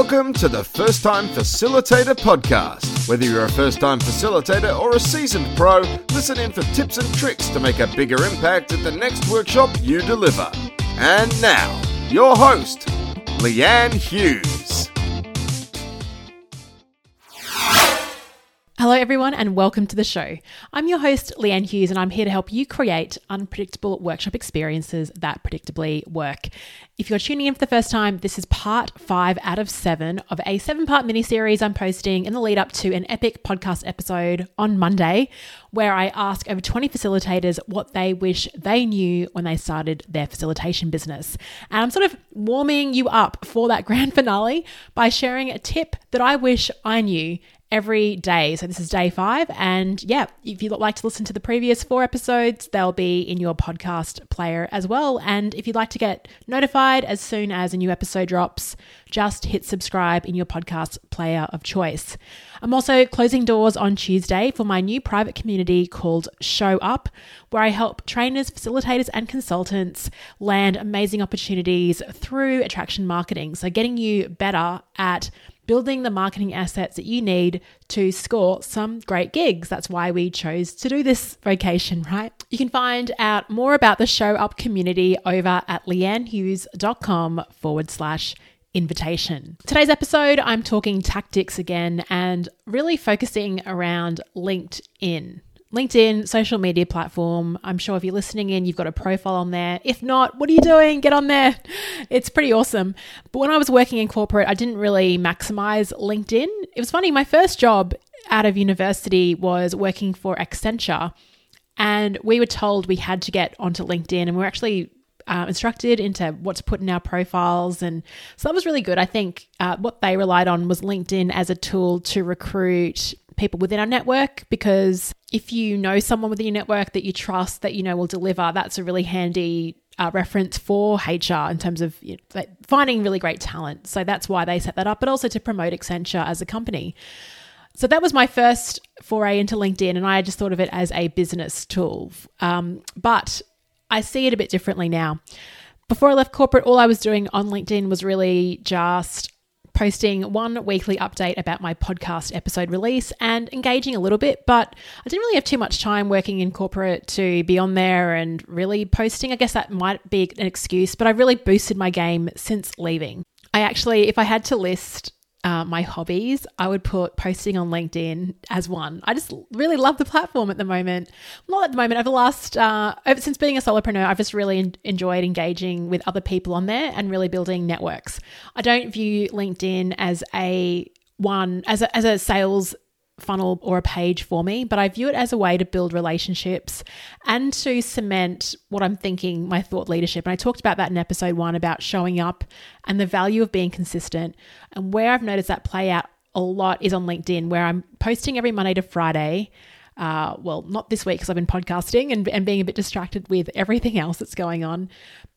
Welcome to the First Time Facilitator Podcast. Whether you're a first time facilitator or a seasoned pro, listen in for tips and tricks to make a bigger impact at the next workshop you deliver. And now, your host, Leanne Hughes. Hello, everyone, and welcome to the show. I'm your host, Leanne Hughes, and I'm here to help you create unpredictable workshop experiences that predictably work. If you're tuning in for the first time, this is part five out of seven of a seven part mini series I'm posting in the lead up to an epic podcast episode on Monday, where I ask over 20 facilitators what they wish they knew when they started their facilitation business. And I'm sort of warming you up for that grand finale by sharing a tip that I wish I knew every day. So this is day five. And yeah, if you'd like to listen to the previous four episodes, they'll be in your podcast player as well. And if you'd like to get notified as soon as a new episode drops, just hit subscribe in your podcast player of choice. I'm also closing doors on Tuesday for my new private community called Show Up, where I help trainers, facilitators, and consultants land amazing opportunities through attraction marketing. So getting you better at building the marketing assets that you need to score some great gigs. That's why we chose to do this vocation, right? You can find out more about the Show Up community over at leannehughes.com forward slash invitation. Today's episode, I'm talking tactics again and really focusing around LinkedIn. LinkedIn, social media platform. I'm sure if you're listening in, you've got a profile on there. If not, what are you doing? Get on there. It's pretty awesome. But when I was working in corporate, I didn't really maximize LinkedIn. It was funny, my first job out of university was working for Accenture. And we were told we had to get onto LinkedIn, and we're actually uh, instructed into what to put in our profiles. And so that was really good. I think uh, what they relied on was LinkedIn as a tool to recruit people within our network because if you know someone within your network that you trust that you know will deliver, that's a really handy uh, reference for HR in terms of you know, finding really great talent. So that's why they set that up, but also to promote Accenture as a company. So that was my first foray into LinkedIn, and I just thought of it as a business tool. Um, but I see it a bit differently now. Before I left corporate, all I was doing on LinkedIn was really just posting one weekly update about my podcast episode release and engaging a little bit, but I didn't really have too much time working in corporate to be on there and really posting. I guess that might be an excuse, but I've really boosted my game since leaving. I actually, if I had to list uh, my hobbies, I would put posting on LinkedIn as one. I just really love the platform at the moment. Not at the moment, over the last, uh, over, since being a solopreneur, I've just really en- enjoyed engaging with other people on there and really building networks. I don't view LinkedIn as a one, as a, as a sales funnel or a page for me, but I view it as a way to build relationships and to cement what I'm thinking, my thought leadership. And I talked about that in episode one about showing up and the value of being consistent. And where I've noticed that play out a lot is on LinkedIn, where I'm posting every Monday to Friday. Uh, well, not this week because I've been podcasting and, and being a bit distracted with everything else that's going on.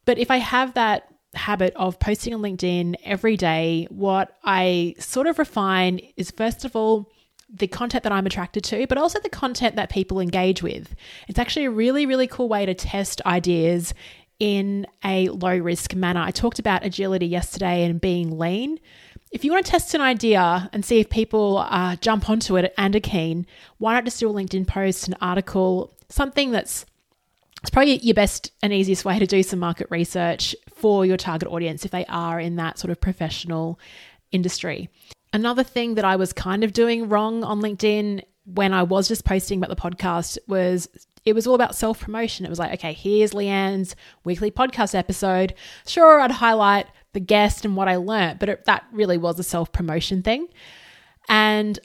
But if I have that habit of posting on LinkedIn every day, what I sort of refine is first of all, the content that I'm attracted to, but also the content that people engage with. It's actually a really, really cool way to test ideas in a low risk manner. I talked about agility yesterday and being lean. If you want to test an idea and see if people uh, jump onto it and are keen, why not just do a LinkedIn post, an article, something that's it's probably your best and easiest way to do some market research for your target audience if they are in that sort of professional industry. Another thing that I was kind of doing wrong on LinkedIn when I was just posting about the podcast was it was all about self promotion. It was like, okay, here's Leanne's weekly podcast episode. Sure, I'd highlight the guest and what I learned, but it, that really was a self promotion thing. And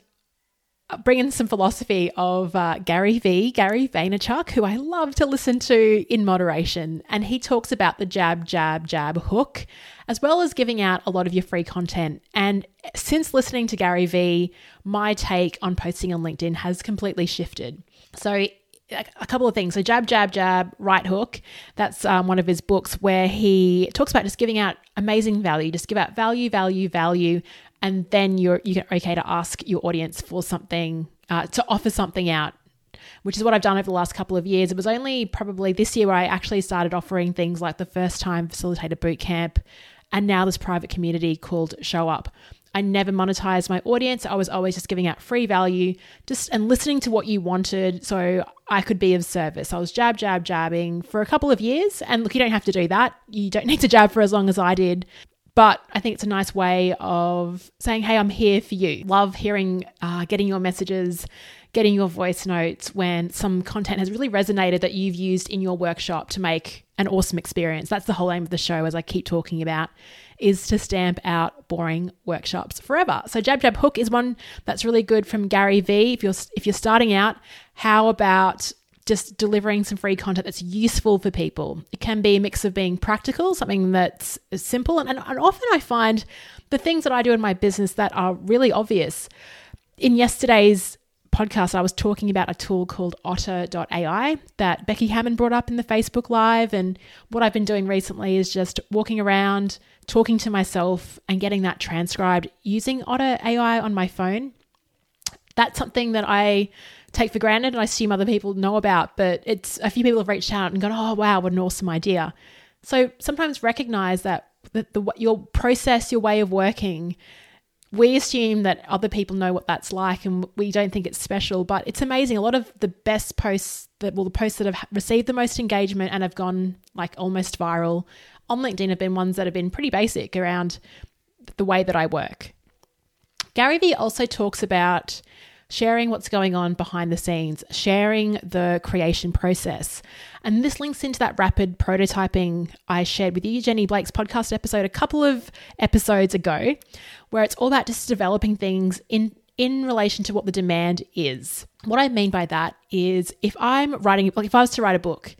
bring in some philosophy of uh, Gary Vee, Gary Vaynerchuk, who I love to listen to in moderation. And he talks about the jab, jab, jab hook, as well as giving out a lot of your free content. And since listening to Gary Vee, my take on posting on LinkedIn has completely shifted. So, a couple of things. So, Jab, Jab, Jab, Right Hook. That's um, one of his books where he talks about just giving out amazing value. Just give out value, value, value, and then you're you're okay to ask your audience for something uh, to offer something out which is what I've done over the last couple of years. It was only probably this year where I actually started offering things like the first time facilitator boot camp and now this private community called Show Up. I never monetized my audience. I was always just giving out free value, just and listening to what you wanted so I could be of service. I was jab, jab, jabbing for a couple of years. And look, you don't have to do that. You don't need to jab for as long as I did. But I think it's a nice way of saying, hey, I'm here for you. Love hearing, uh, getting your messages, getting your voice notes when some content has really resonated that you've used in your workshop to make an awesome experience. That's the whole aim of the show, as I keep talking about, is to stamp out boring workshops forever. So Jab Jab Hook is one that's really good from Gary Vee. If you're if you're starting out, how about just delivering some free content that's useful for people. It can be a mix of being practical, something that's simple, and, and, and often I find the things that I do in my business that are really obvious. In yesterday's podcast, I was talking about a tool called otter.ai that Becky Hammond brought up in the Facebook Live. And what I've been doing recently is just walking around, talking to myself, and getting that transcribed using Otter AI on my phone. That's something that I take for granted and I assume other people know about, but it's a few people have reached out and gone, oh, wow, what an awesome idea. So sometimes recognize that the, the, your process, your way of working, we assume that other people know what that's like and we don't think it's special, but it's amazing. A lot of the best posts that, well, the posts that have received the most engagement and have gone like almost viral on LinkedIn have been ones that have been pretty basic around the way that I work. Gary Vee also talks about sharing what's going on behind the scenes, sharing the creation process. And this links into that rapid prototyping I shared with you, Jenny Blake's podcast episode a couple of episodes ago, where it's all about just developing things in in relation to what the demand is. What I mean by that is if I'm writing, like if I was to write a book,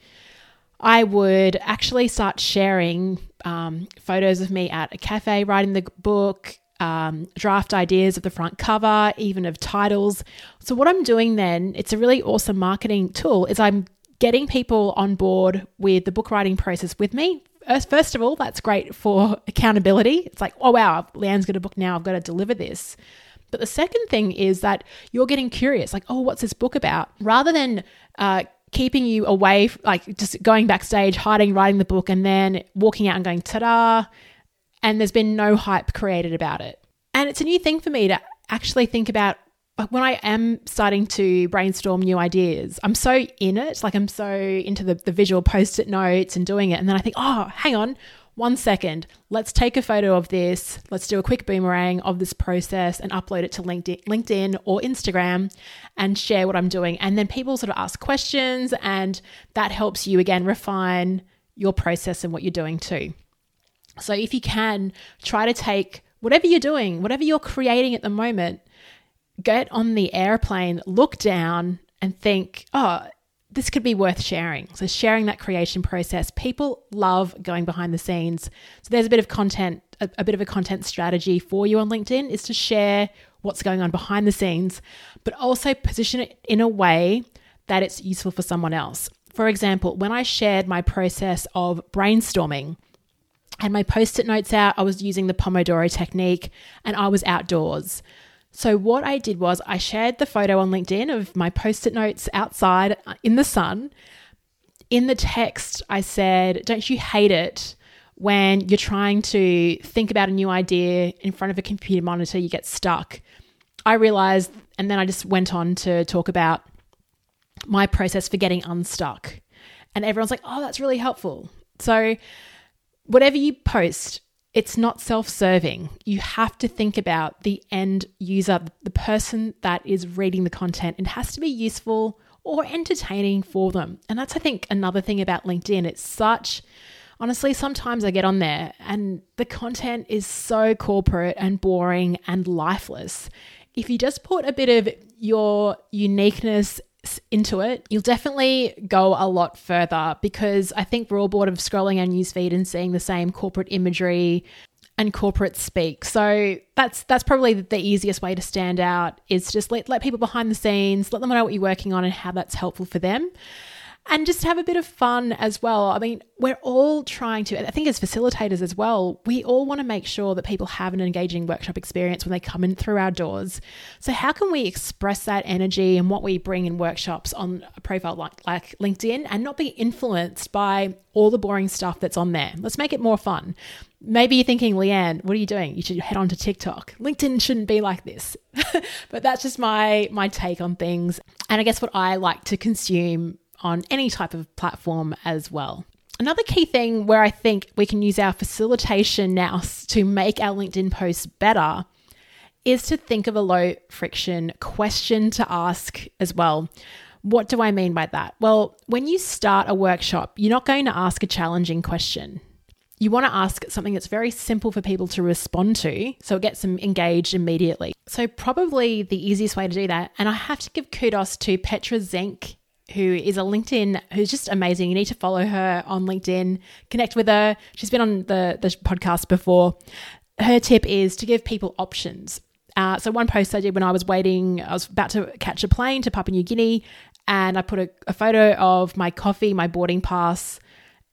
I would actually start sharing um, photos of me at a cafe writing the book, um, draft ideas of the front cover, even of titles. So, what I'm doing then, it's a really awesome marketing tool, is I'm getting people on board with the book writing process with me. First of all, that's great for accountability. It's like, oh, wow, Leanne's got a book now, I've got to deliver this. But the second thing is that you're getting curious, like, oh, what's this book about? Rather than uh, keeping you away, like just going backstage, hiding, writing the book, and then walking out and going, ta da, and there's been no hype created about it. And it's a new thing for me to actually think about when I am starting to brainstorm new ideas, I'm so in it, like I'm so into the, the visual post it notes and doing it. And then I think, oh, hang on, one second, let's take a photo of this, let's do a quick boomerang of this process and upload it to LinkedIn, LinkedIn or Instagram and share what I'm doing. And then people sort of ask questions, and that helps you again refine your process and what you're doing too. So if you can, try to take whatever you're doing, whatever you're creating at the moment, get on the airplane, look down, and think, oh, this could be worth sharing. So, sharing that creation process. People love going behind the scenes. So, there's a bit of content, a, a, bit of a content strategy for you on LinkedIn is to share what's going on behind the scenes, but also position it in a way that it's useful for someone else. For example, when I shared my process of brainstorming, had my post it notes out. I was using the Pomodoro technique and I was outdoors. So, what I did was I shared the photo on LinkedIn of my post it notes outside in the sun. In the text, I said, Don't you hate it when you're trying to think about a new idea in front of a computer monitor, you get stuck? I realized, and then I just went on to talk about my process for getting unstuck. And everyone's like, Oh, that's really helpful. So, whatever you post, it's not self serving. You have to think about the end user, the person that is reading the content. It has to be useful or entertaining for them. And that's, I think, another thing about LinkedIn. It's such, honestly, sometimes I get on there and the content is so corporate and boring and lifeless. If you just put a bit of your uniqueness into it, you'll definitely go a lot further because I think we're all bored of scrolling our newsfeed and seeing the same corporate imagery and corporate speak. So that's that's probably the easiest way to stand out is just let, let people behind the scenes, let them know what you're working on and how that's helpful for them. And just have a bit of fun as well. I mean, we're all trying to, I think as facilitators as well, we all want to make sure that people have an engaging workshop experience when they come in through our doors. So, how can we express that energy and what we bring in workshops on a profile like, like LinkedIn and not be influenced by all the boring stuff that's on there? Let's make it more fun. Maybe you're thinking, Leanne, what are you doing? You should head on to TikTok. LinkedIn shouldn't be like this. but that's just my my take on things. And I guess what I like to consume on any type of platform as well. Another key thing where I think we can use our facilitation now to make our LinkedIn posts better is to think of a low friction question to ask as well. What do I mean by that? Well, when you start a workshop, you're not going to ask a challenging question. You want to ask something that's very simple for people to respond to so it gets them engaged immediately. So, probably the easiest way to do that, and I have to give kudos to Petra Zenk who is a LinkedIn who's just amazing. You need to follow her on LinkedIn, connect with her. She's been on the, the podcast before. Her tip is to give people options. Uh, so, one post I did when I was waiting, I was about to catch a plane to Papua New Guinea, and I put a, a photo of my coffee, my boarding pass,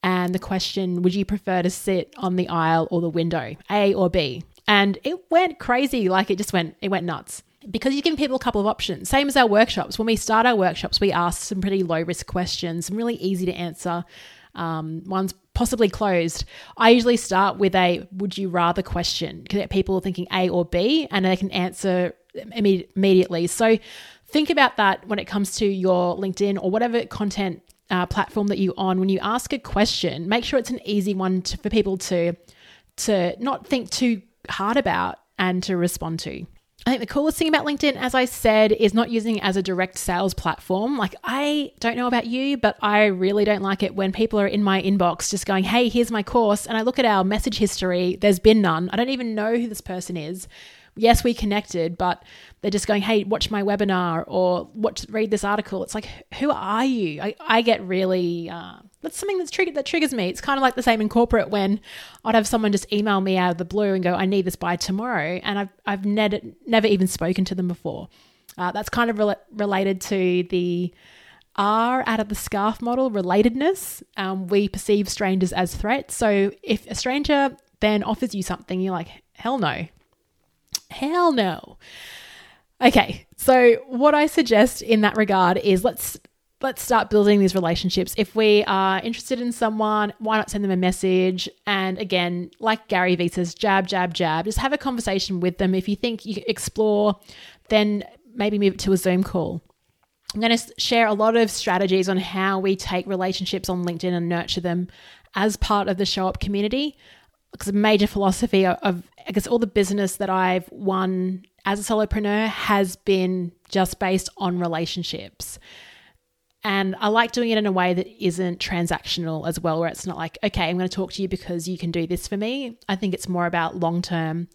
and the question, Would you prefer to sit on the aisle or the window, A or B? And it went crazy. Like it just went, it went nuts because you're giving people a couple of options. Same as our workshops. When we start our workshops, we ask some pretty low risk questions, some really easy to answer um, ones possibly closed. I usually start with a would you rather question people thinking A or B and they can answer imme- immediately. So think about that when it comes to your LinkedIn or whatever content uh, platform that you're on. When you ask a question, make sure it's an easy one to, for people to to not think too hard about and to respond to. I think the coolest thing about LinkedIn, as I said, is not using it as a direct sales platform. Like, I don't know about you, but I really don't like it when people are in my inbox just going, hey, here's my course. And I look at our message history, there's been none. I don't even know who this person is yes, we connected, but they're just going, hey, watch my webinar or watch, read this article. It's like, who are you? I, I get really, uh, that's something that's triggered, that triggers me. It's kind of like the same in corporate when I'd have someone just email me out of the blue and go, I need this by tomorrow. And I've, I've never, never even spoken to them before. Uh, that's kind of re- related to the R out of the scarf model, relatedness. Um, we perceive strangers as threats. So if a stranger then offers you something, you're like, hell no, Hell no. Okay, so what I suggest in that regard is let's let's start building these relationships. If we are interested in someone, why not send them a message? And again, like Gary Vee says, jab, jab, jab. Just have a conversation with them. If you think you explore, then maybe move it to a Zoom call. I'm going to share a lot of strategies on how we take relationships on LinkedIn and nurture them as part of the Show Up community. Because a major philosophy of I guess all the business that I've won as a solopreneur has been just based on relationships. And I like doing it in a way that isn't transactional as well, where it's not like, okay, I'm going to talk to you because you can do this for me. I think it's more about long term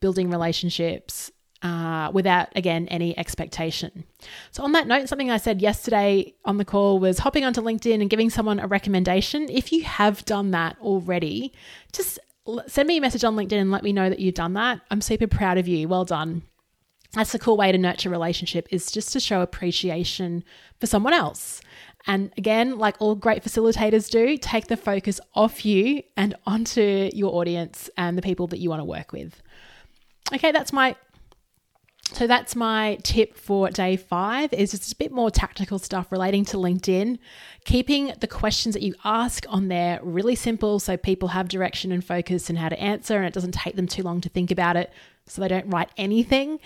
building relationships uh, without, again, any expectation. So, on that note, something I said yesterday on the call was hopping onto LinkedIn and giving someone a recommendation. If you have done that already, just send me a message on LinkedIn and let me know that you've done that. I'm super proud of you. Well done. That's a cool way to nurture relationship is just to show appreciation for someone else. And again, like all great facilitators do, take the focus off you and onto your audience and the people that you want to work with. Okay, that's my so that's my tip for day five is just a bit more tactical stuff relating to LinkedIn. Keeping the questions that you ask on there really simple so people have direction and focus and how to answer and it doesn't take them too long to think about it so they don't write anything.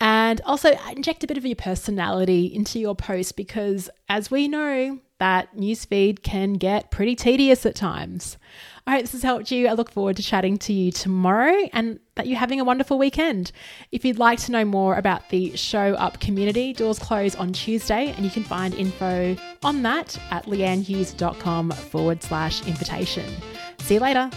And also inject a bit of your personality into your post because as we know, that newsfeed can get pretty tedious at times. I hope this has helped you. I look forward to chatting to you tomorrow and that you're having a wonderful weekend. If you'd like to know more about the Show Up community, doors close on Tuesday and you can find info on that at leannehughes.com forward slash invitation. See you later.